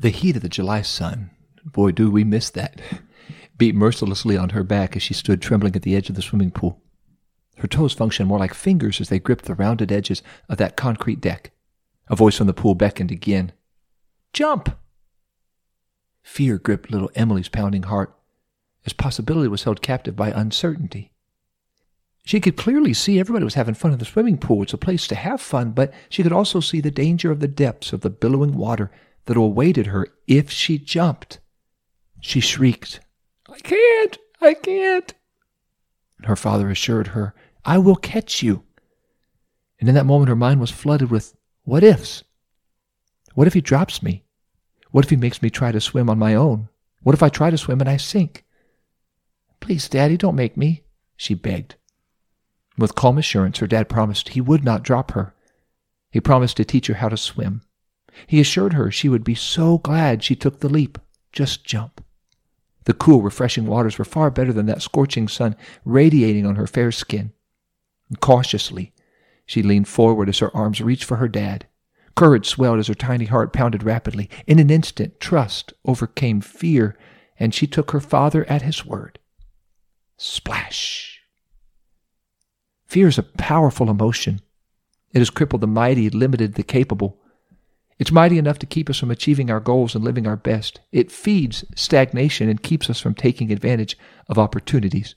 The heat of the July sun, boy, do we miss that, beat mercilessly on her back as she stood trembling at the edge of the swimming pool. Her toes functioned more like fingers as they gripped the rounded edges of that concrete deck. A voice from the pool beckoned again. Jump! Fear gripped little Emily's pounding heart, as possibility was held captive by uncertainty. She could clearly see everybody was having fun in the swimming pool. It's a place to have fun, but she could also see the danger of the depths of the billowing water that awaited her if she jumped. She shrieked, I can't, I can't. And her father assured her, I will catch you. And in that moment, her mind was flooded with what ifs. What if he drops me? What if he makes me try to swim on my own? What if I try to swim and I sink? Please, Daddy, don't make me, she begged. With calm assurance, her dad promised he would not drop her. He promised to teach her how to swim. He assured her she would be so glad she took the leap. Just jump. The cool, refreshing waters were far better than that scorching sun radiating on her fair skin. And cautiously, she leaned forward as her arms reached for her dad. Courage swelled as her tiny heart pounded rapidly. In an instant, trust overcame fear, and she took her father at his word. Splash! Fear is a powerful emotion. It has crippled the mighty, limited the capable. It's mighty enough to keep us from achieving our goals and living our best. It feeds stagnation and keeps us from taking advantage of opportunities.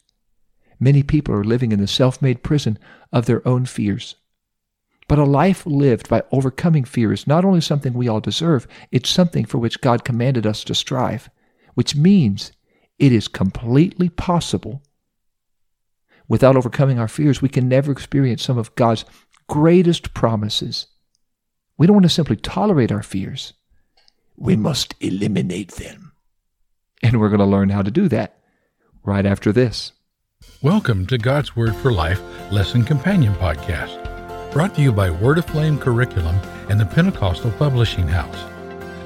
Many people are living in the self made prison of their own fears. But a life lived by overcoming fear is not only something we all deserve, it's something for which God commanded us to strive, which means it is completely possible. Without overcoming our fears, we can never experience some of God's greatest promises. We don't want to simply tolerate our fears. We must eliminate them. And we're going to learn how to do that right after this. Welcome to God's Word for Life Lesson Companion Podcast, brought to you by Word Aflame Curriculum and the Pentecostal Publishing House.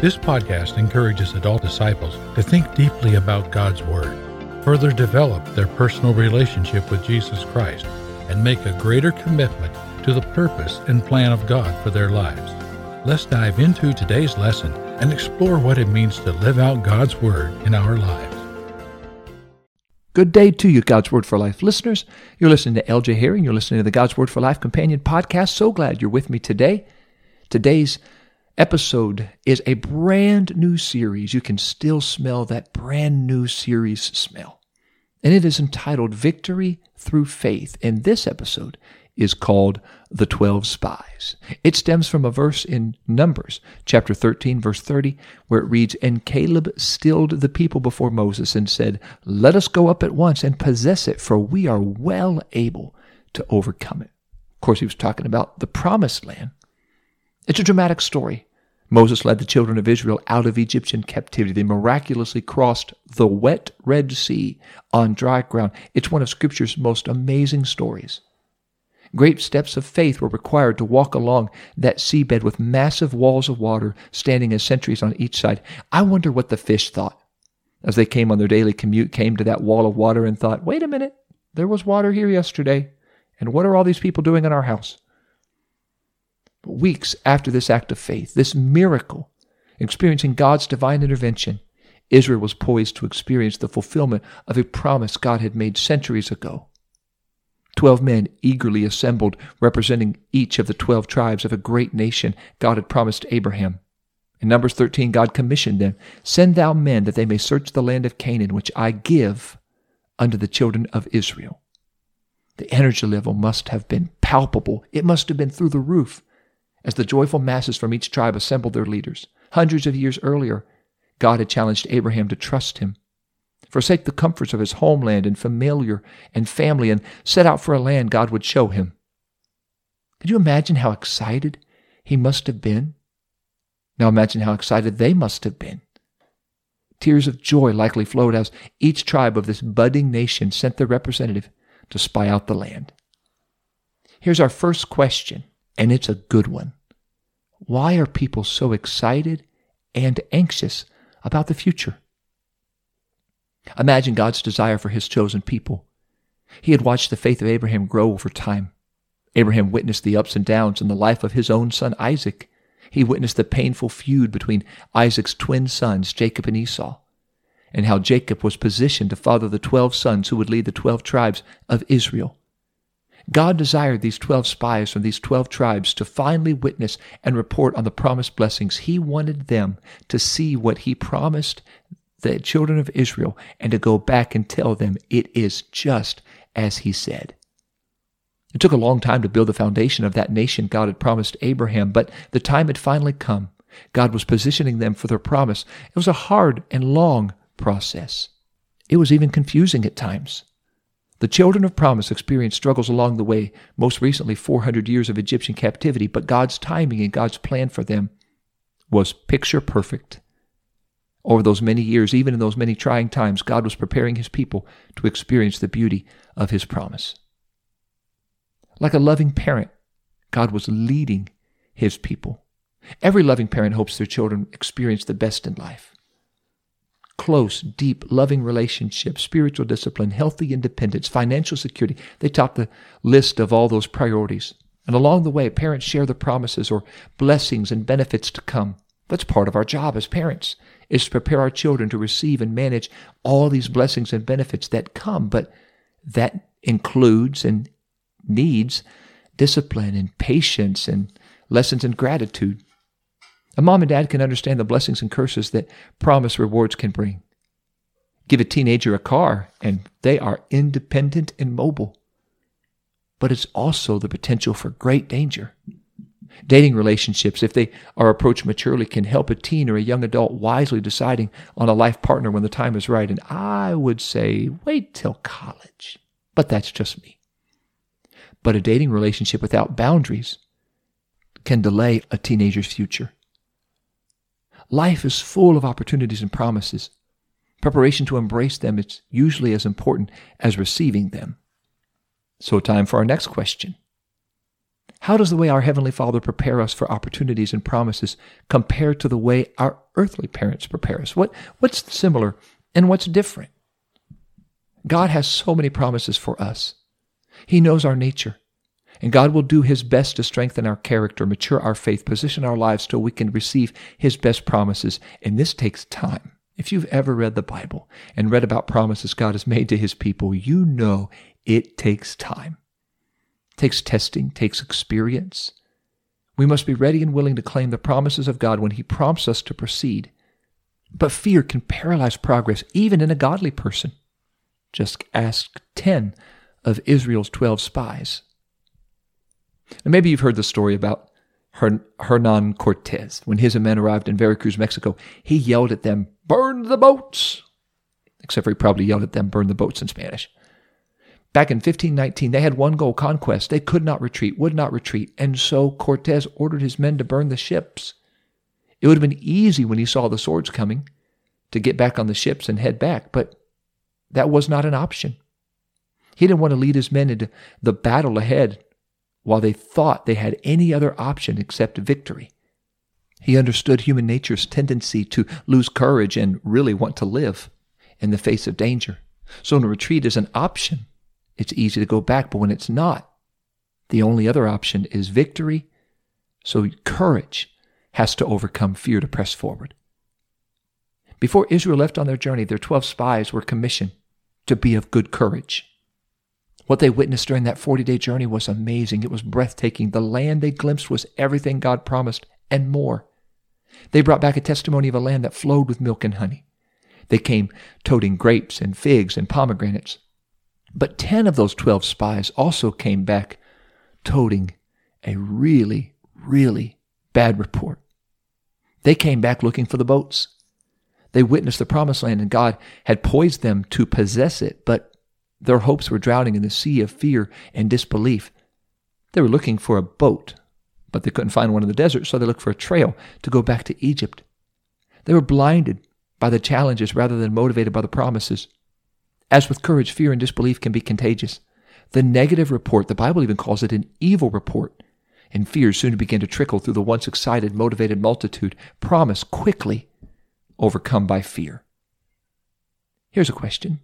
This podcast encourages adult disciples to think deeply about God's Word, further develop their personal relationship with Jesus Christ, and make a greater commitment to the purpose and plan of God for their lives. Let's dive into today's lesson and explore what it means to live out God's Word in our lives. Good day to you, God's Word for Life listeners. You're listening to LJ Herring. You're listening to the God's Word for Life Companion podcast. So glad you're with me today. Today's episode is a brand new series. You can still smell that brand new series smell. And it is entitled Victory Through Faith. And this episode is called the 12 spies. It stems from a verse in Numbers, chapter 13, verse 30, where it reads, And Caleb stilled the people before Moses and said, Let us go up at once and possess it, for we are well able to overcome it. Of course, he was talking about the promised land. It's a dramatic story. Moses led the children of Israel out of Egyptian captivity. They miraculously crossed the wet Red Sea on dry ground. It's one of Scripture's most amazing stories. Great steps of faith were required to walk along that seabed with massive walls of water standing as sentries on each side. I wonder what the fish thought as they came on their daily commute, came to that wall of water and thought, wait a minute, there was water here yesterday. And what are all these people doing in our house? Weeks after this act of faith, this miracle, experiencing God's divine intervention, Israel was poised to experience the fulfillment of a promise God had made centuries ago. Twelve men eagerly assembled, representing each of the twelve tribes of a great nation God had promised Abraham. In Numbers 13, God commissioned them Send thou men that they may search the land of Canaan, which I give unto the children of Israel. The energy level must have been palpable. It must have been through the roof as the joyful masses from each tribe assembled their leaders. Hundreds of years earlier, God had challenged Abraham to trust him forsake the comforts of his homeland and familiar and family, and set out for a land God would show him. Could you imagine how excited he must have been? Now imagine how excited they must have been. Tears of joy likely flowed as each tribe of this budding nation sent their representative to spy out the land. Here's our first question, and it's a good one. Why are people so excited and anxious about the future? Imagine God's desire for his chosen people. He had watched the faith of Abraham grow over time. Abraham witnessed the ups and downs in the life of his own son Isaac. He witnessed the painful feud between Isaac's twin sons, Jacob and Esau, and how Jacob was positioned to father the twelve sons who would lead the twelve tribes of Israel. God desired these 12 spies from these 12 tribes to finally witness and report on the promised blessings. He wanted them to see what He promised the children of Israel and to go back and tell them it is just as He said. It took a long time to build the foundation of that nation God had promised Abraham, but the time had finally come. God was positioning them for their promise. It was a hard and long process. It was even confusing at times. The children of promise experienced struggles along the way, most recently 400 years of Egyptian captivity, but God's timing and God's plan for them was picture perfect. Over those many years, even in those many trying times, God was preparing his people to experience the beauty of his promise. Like a loving parent, God was leading his people. Every loving parent hopes their children experience the best in life close, deep, loving relationships, spiritual discipline, healthy independence, financial security. They top the list of all those priorities. And along the way, parents share the promises or blessings and benefits to come. That's part of our job as parents, is to prepare our children to receive and manage all these blessings and benefits that come, but that includes and needs discipline and patience and lessons in gratitude. A mom and dad can understand the blessings and curses that promise rewards can bring. Give a teenager a car, and they are independent and mobile. But it's also the potential for great danger. Dating relationships, if they are approached maturely, can help a teen or a young adult wisely deciding on a life partner when the time is right. And I would say, wait till college. But that's just me. But a dating relationship without boundaries can delay a teenager's future. Life is full of opportunities and promises. Preparation to embrace them is usually as important as receiving them. So, time for our next question. How does the way our Heavenly Father prepare us for opportunities and promises compare to the way our earthly parents prepare us? What, what's similar and what's different? God has so many promises for us. He knows our nature. And God will do His best to strengthen our character, mature our faith, position our lives till we can receive His best promises. And this takes time. If you've ever read the Bible and read about promises God has made to His people, you know it takes time. Takes testing, takes experience. We must be ready and willing to claim the promises of God when He prompts us to proceed. But fear can paralyze progress even in a godly person. Just ask 10 of Israel's 12 spies. And maybe you've heard the story about Hernan Cortez. When his men arrived in Veracruz, Mexico, he yelled at them, Burn the boats! Except for he probably yelled at them, Burn the boats in Spanish. Back in 1519, they had one goal conquest. They could not retreat, would not retreat. And so Cortez ordered his men to burn the ships. It would have been easy when he saw the swords coming to get back on the ships and head back, but that was not an option. He didn't want to lead his men into the battle ahead while they thought they had any other option except victory. He understood human nature's tendency to lose courage and really want to live in the face of danger. So a retreat is an option, it's easy to go back, but when it's not, the only other option is victory. So courage has to overcome fear to press forward. Before Israel left on their journey, their 12 spies were commissioned to be of good courage. What they witnessed during that 40 day journey was amazing. It was breathtaking. The land they glimpsed was everything God promised and more. They brought back a testimony of a land that flowed with milk and honey. They came toting grapes and figs and pomegranates. But 10 of those 12 spies also came back toting a really, really bad report. They came back looking for the boats. They witnessed the promised land and God had poised them to possess it, but their hopes were drowning in the sea of fear and disbelief. They were looking for a boat, but they couldn't find one in the desert, so they looked for a trail to go back to Egypt. They were blinded by the challenges rather than motivated by the promises. As with courage, fear and disbelief can be contagious. The negative report, the Bible even calls it an evil report, and fear soon began to trickle through the once excited, motivated multitude, promise quickly overcome by fear. Here's a question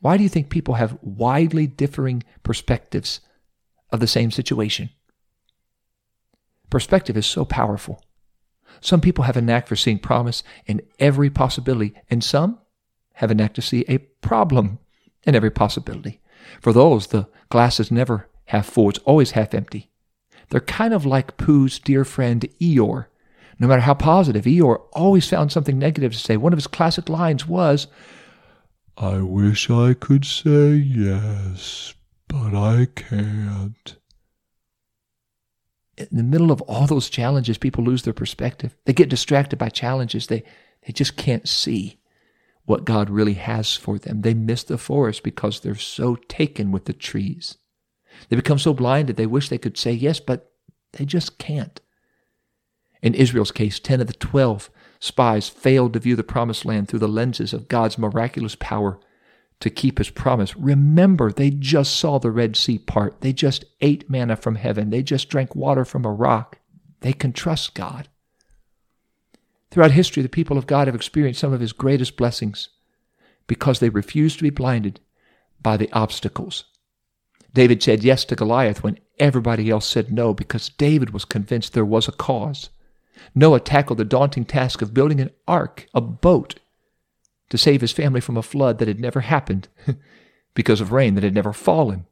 why do you think people have widely differing perspectives of the same situation? Perspective is so powerful. Some people have a knack for seeing promise in every possibility, and some have a knack to see a problem in every possibility. For those, the glass is never half full, it's always half empty. They're kind of like Pooh's dear friend Eeyore. No matter how positive, Eeyore always found something negative to say. One of his classic lines was, I wish I could say yes, but I can't. In the middle of all those challenges, people lose their perspective. They get distracted by challenges. They, they just can't see what God really has for them. They miss the forest because they're so taken with the trees. They become so blinded they wish they could say yes, but they just can't. In Israel's case, 10 of the 12 spies failed to view the promised land through the lenses of God's miraculous power to keep his promise. Remember, they just saw the Red Sea part. They just ate manna from heaven. They just drank water from a rock. They can trust God. Throughout history, the people of God have experienced some of his greatest blessings because they refused to be blinded by the obstacles. David said yes to Goliath when everybody else said no because David was convinced there was a cause. Noah tackled the daunting task of building an ark, a boat, to save his family from a flood that had never happened because of rain that had never fallen,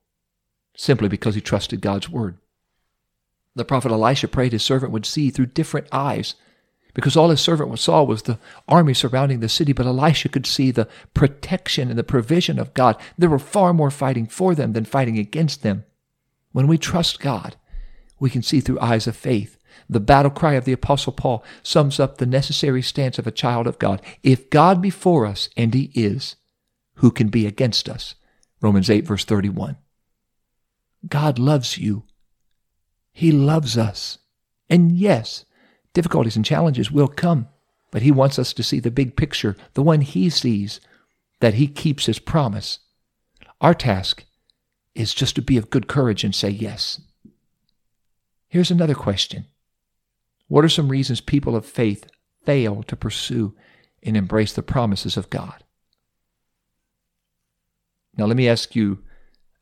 simply because he trusted God's word. The prophet Elisha prayed his servant would see through different eyes because all his servant saw was the army surrounding the city, but Elisha could see the protection and the provision of God. There were far more fighting for them than fighting against them. When we trust God, we can see through eyes of faith the battle cry of the Apostle Paul sums up the necessary stance of a child of God. If God be for us, and He is, who can be against us? Romans 8, verse 31. God loves you. He loves us. And yes, difficulties and challenges will come, but He wants us to see the big picture, the one He sees, that He keeps His promise. Our task is just to be of good courage and say yes. Here's another question what are some reasons people of faith fail to pursue and embrace the promises of God? Now, let me ask you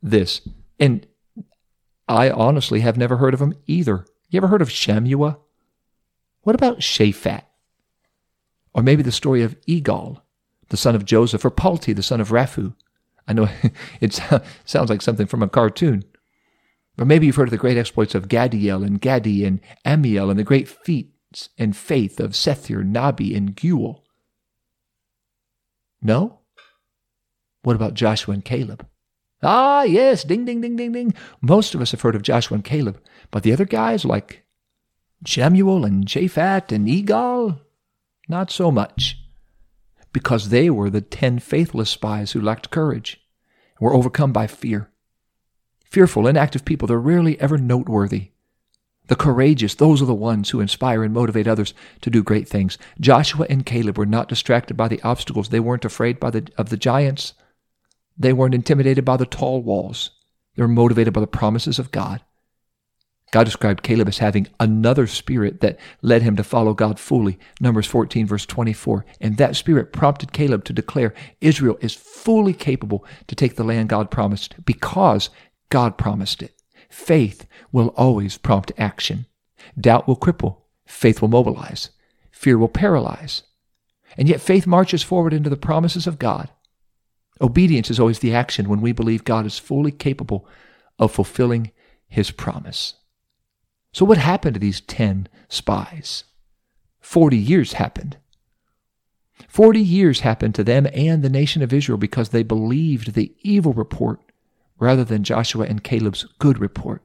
this, and I honestly have never heard of him either. You ever heard of Shammua? What about Shaphat? Or maybe the story of Igal, the son of Joseph, or Palti, the son of Raphu. I know it sounds like something from a cartoon. Or maybe you've heard of the great exploits of Gaddiel and Gaddi and Ammiel and the great feats and faith of Sethur, Nahbi, and Geuel. No? What about Joshua and Caleb? Ah, yes, ding, ding, ding, ding, ding. Most of us have heard of Joshua and Caleb, but the other guys like Shemuel and Japhat and Igal? not so much, because they were the ten faithless spies who lacked courage and were overcome by fear. Fearful, inactive people, they're rarely ever noteworthy. The courageous, those are the ones who inspire and motivate others to do great things. Joshua and Caleb were not distracted by the obstacles. They weren't afraid by the, of the giants. They weren't intimidated by the tall walls. They were motivated by the promises of God. God described Caleb as having another spirit that led him to follow God fully. Numbers 14, verse 24. And that spirit prompted Caleb to declare Israel is fully capable to take the land God promised because God promised it. Faith will always prompt action. Doubt will cripple. Faith will mobilize. Fear will paralyze. And yet faith marches forward into the promises of God. Obedience is always the action when we believe God is fully capable of fulfilling his promise. So what happened to these 10 spies? 40 years happened. 40 years happened to them and the nation of Israel because they believed the evil report rather than Joshua and Caleb's good report.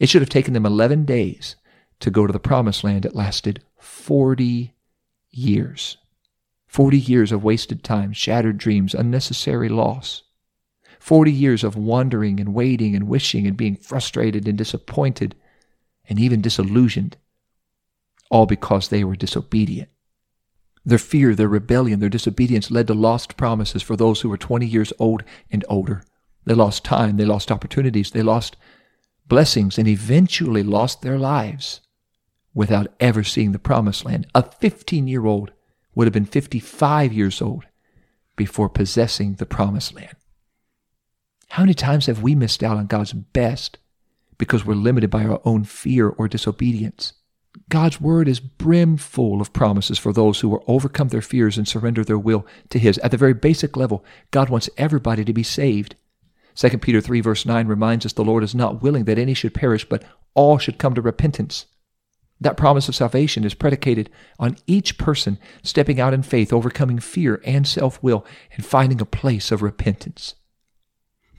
It should have taken them 11 days to go to the promised land. It lasted 40 years. 40 years of wasted time, shattered dreams, unnecessary loss. 40 years of wandering and waiting and wishing and being frustrated and disappointed and even disillusioned, all because they were disobedient. Their fear, their rebellion, their disobedience led to lost promises for those who were 20 years old and older. They lost time, they lost opportunities, they lost blessings, and eventually lost their lives without ever seeing the promised land. A 15 year old would have been 55 years old before possessing the promised land. How many times have we missed out on God's best because we're limited by our own fear or disobedience? God's word is brimful of promises for those who will overcome their fears and surrender their will to His. At the very basic level, God wants everybody to be saved. 2 Peter 3 verse 9 reminds us the Lord is not willing that any should perish, but all should come to repentance. That promise of salvation is predicated on each person stepping out in faith, overcoming fear and self will, and finding a place of repentance.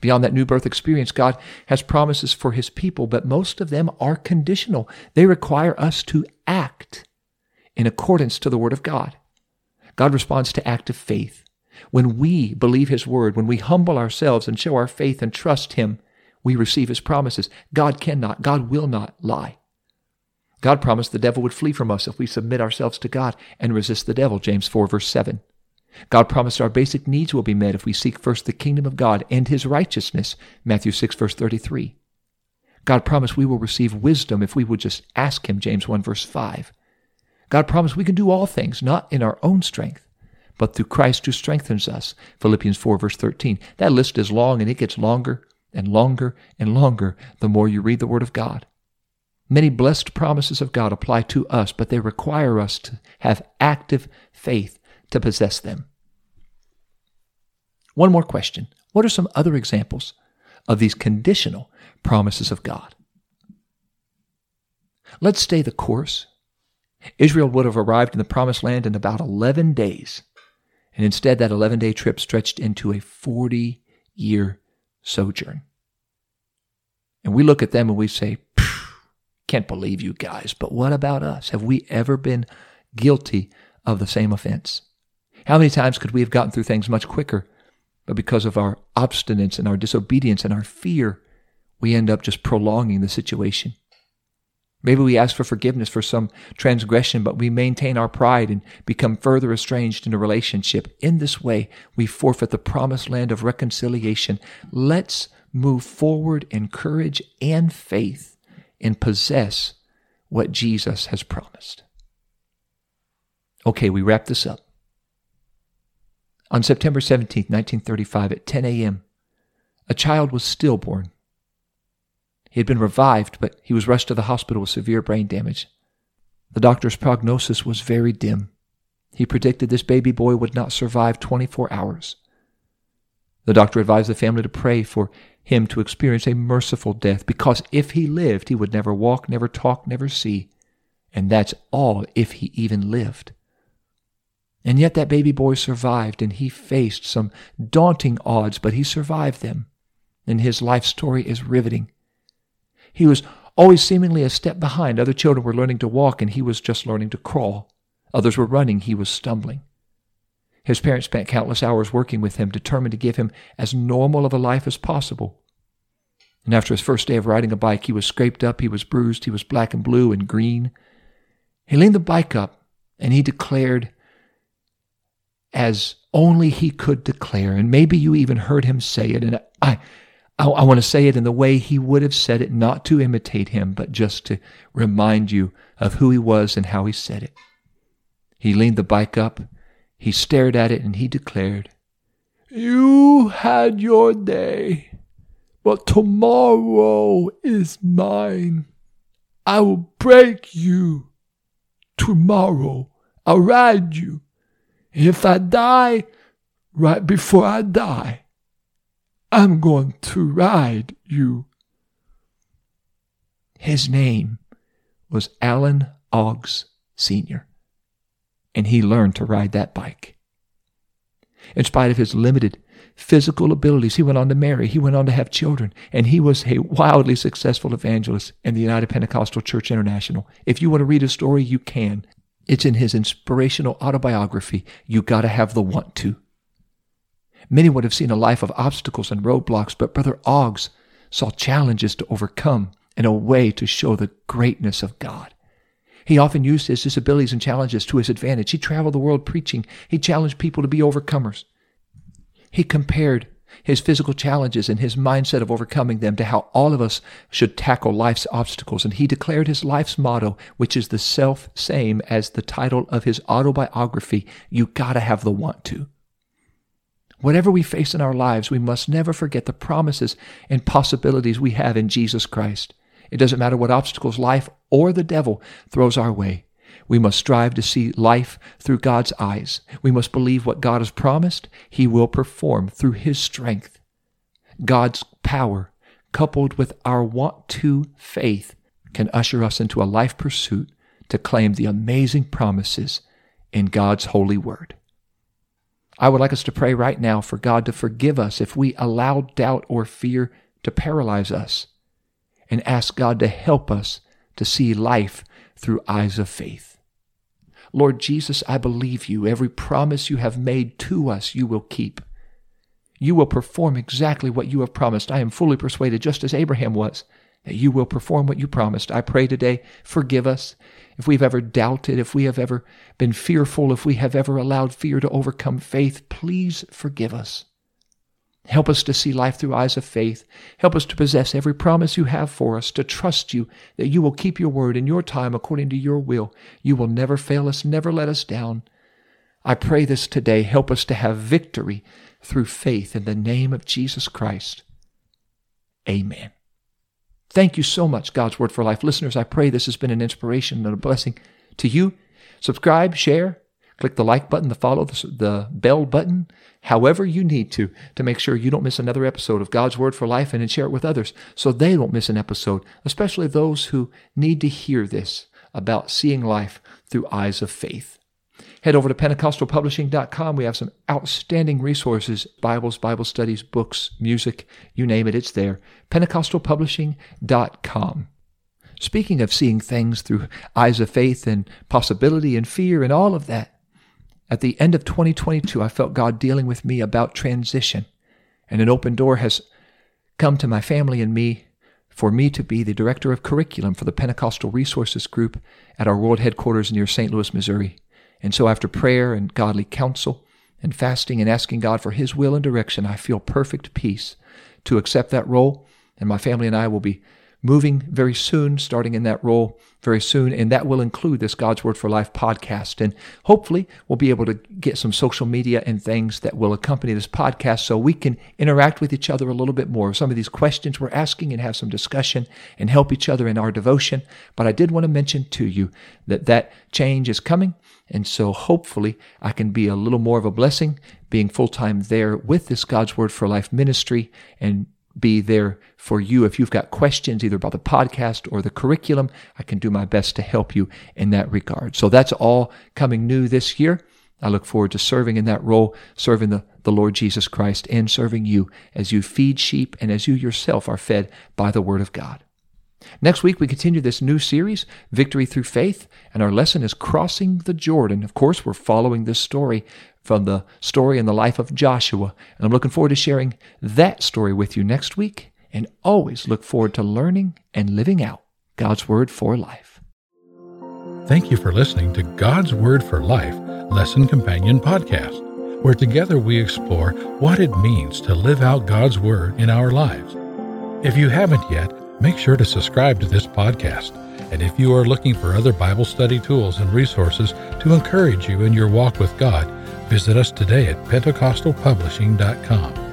Beyond that new birth experience, God has promises for His people, but most of them are conditional. They require us to act in accordance to the Word of God. God responds to active faith. When we believe His Word, when we humble ourselves and show our faith and trust Him, we receive His promises. God cannot, God will not lie. God promised the devil would flee from us if we submit ourselves to God and resist the devil, James 4, verse 7. God promised our basic needs will be met if we seek first the kingdom of God and his righteousness, Matthew 6, verse 33. God promised we will receive wisdom if we would just ask him, James 1, verse 5. God promised we can do all things, not in our own strength, but through Christ who strengthens us, Philippians 4, verse 13. That list is long and it gets longer and longer and longer the more you read the Word of God. Many blessed promises of God apply to us, but they require us to have active faith to possess them. One more question. What are some other examples of these conditional promises of God? Let's stay the course. Israel would have arrived in the promised land in about 11 days, and instead that 11 day trip stretched into a 40 year sojourn. And we look at them and we say, can't believe you guys, but what about us? Have we ever been guilty of the same offense? How many times could we have gotten through things much quicker, but because of our obstinance and our disobedience and our fear, we end up just prolonging the situation? Maybe we ask for forgiveness for some transgression, but we maintain our pride and become further estranged in a relationship. In this way, we forfeit the promised land of reconciliation. Let's move forward in courage and faith and possess what Jesus has promised. Okay, we wrap this up. On September 17, 1935, at 10 a.m., a child was stillborn. He had been revived, but he was rushed to the hospital with severe brain damage. The doctor's prognosis was very dim. He predicted this baby boy would not survive 24 hours. The doctor advised the family to pray for him to experience a merciful death, because if he lived, he would never walk, never talk, never see. And that's all if he even lived. And yet that baby boy survived, and he faced some daunting odds, but he survived them. And his life story is riveting. He was always seemingly a step behind. Other children were learning to walk, and he was just learning to crawl. Others were running, he was stumbling. His parents spent countless hours working with him, determined to give him as normal of a life as possible. And after his first day of riding a bike, he was scraped up, he was bruised, he was black and blue and green. He leaned the bike up and he declared as only he could declare. And maybe you even heard him say it. And I, I, I want to say it in the way he would have said it, not to imitate him, but just to remind you of who he was and how he said it. He leaned the bike up he stared at it and he declared, You had your day, but tomorrow is mine. I will break you. Tomorrow I'll ride you. If I die right before I die, I'm going to ride you. His name was Alan Oggs Sr and he learned to ride that bike. In spite of his limited physical abilities, he went on to marry, he went on to have children, and he was a wildly successful evangelist in the United Pentecostal Church International. If you want to read his story, you can. It's in his inspirational autobiography, You Gotta Have the Want to. Many would have seen a life of obstacles and roadblocks, but Brother Oggs saw challenges to overcome and a way to show the greatness of God. He often used his disabilities and challenges to his advantage. He traveled the world preaching. He challenged people to be overcomers. He compared his physical challenges and his mindset of overcoming them to how all of us should tackle life's obstacles. And he declared his life's motto, which is the self same as the title of his autobiography You Gotta Have the Want to. Whatever we face in our lives, we must never forget the promises and possibilities we have in Jesus Christ. It doesn't matter what obstacles life or the devil throws our way. We must strive to see life through God's eyes. We must believe what God has promised, He will perform through His strength. God's power, coupled with our want to faith, can usher us into a life pursuit to claim the amazing promises in God's holy word. I would like us to pray right now for God to forgive us if we allow doubt or fear to paralyze us and ask God to help us to see life through eyes of faith. Lord Jesus, I believe you. Every promise you have made to us, you will keep. You will perform exactly what you have promised. I am fully persuaded, just as Abraham was, that you will perform what you promised. I pray today, forgive us if we've ever doubted, if we have ever been fearful, if we have ever allowed fear to overcome faith. Please forgive us. Help us to see life through eyes of faith. Help us to possess every promise you have for us, to trust you that you will keep your word in your time according to your will. You will never fail us, never let us down. I pray this today. Help us to have victory through faith in the name of Jesus Christ. Amen. Thank you so much, God's Word for Life listeners. I pray this has been an inspiration and a blessing to you. Subscribe, share, Click the like button, the follow, the, the bell button, however you need to, to make sure you don't miss another episode of God's Word for Life and then share it with others so they don't miss an episode, especially those who need to hear this about seeing life through eyes of faith. Head over to PentecostalPublishing.com. We have some outstanding resources Bibles, Bible studies, books, music, you name it, it's there. PentecostalPublishing.com. Speaking of seeing things through eyes of faith and possibility and fear and all of that, at the end of 2022, I felt God dealing with me about transition. And an open door has come to my family and me for me to be the director of curriculum for the Pentecostal Resources Group at our world headquarters near St. Louis, Missouri. And so, after prayer and godly counsel and fasting and asking God for His will and direction, I feel perfect peace to accept that role. And my family and I will be moving very soon, starting in that role very soon. And that will include this God's Word for Life podcast. And hopefully, we'll be able to get some social media and things that will accompany this podcast so we can interact with each other a little bit more. Some of these questions we're asking and have some discussion and help each other in our devotion. But I did want to mention to you that that change is coming. And so hopefully I can be a little more of a blessing being full time there with this God's Word for Life ministry and be there for you. If you've got questions either about the podcast or the curriculum, I can do my best to help you in that regard. So that's all coming new this year. I look forward to serving in that role, serving the, the Lord Jesus Christ and serving you as you feed sheep and as you yourself are fed by the Word of God. Next week, we continue this new series, Victory Through Faith, and our lesson is Crossing the Jordan. Of course, we're following this story from the story in the life of Joshua. And I'm looking forward to sharing that story with you next week. And always look forward to learning and living out God's Word for life. Thank you for listening to God's Word for Life Lesson Companion Podcast, where together we explore what it means to live out God's Word in our lives. If you haven't yet, make sure to subscribe to this podcast. And if you are looking for other Bible study tools and resources to encourage you in your walk with God, Visit us today at PentecostalPublishing.com.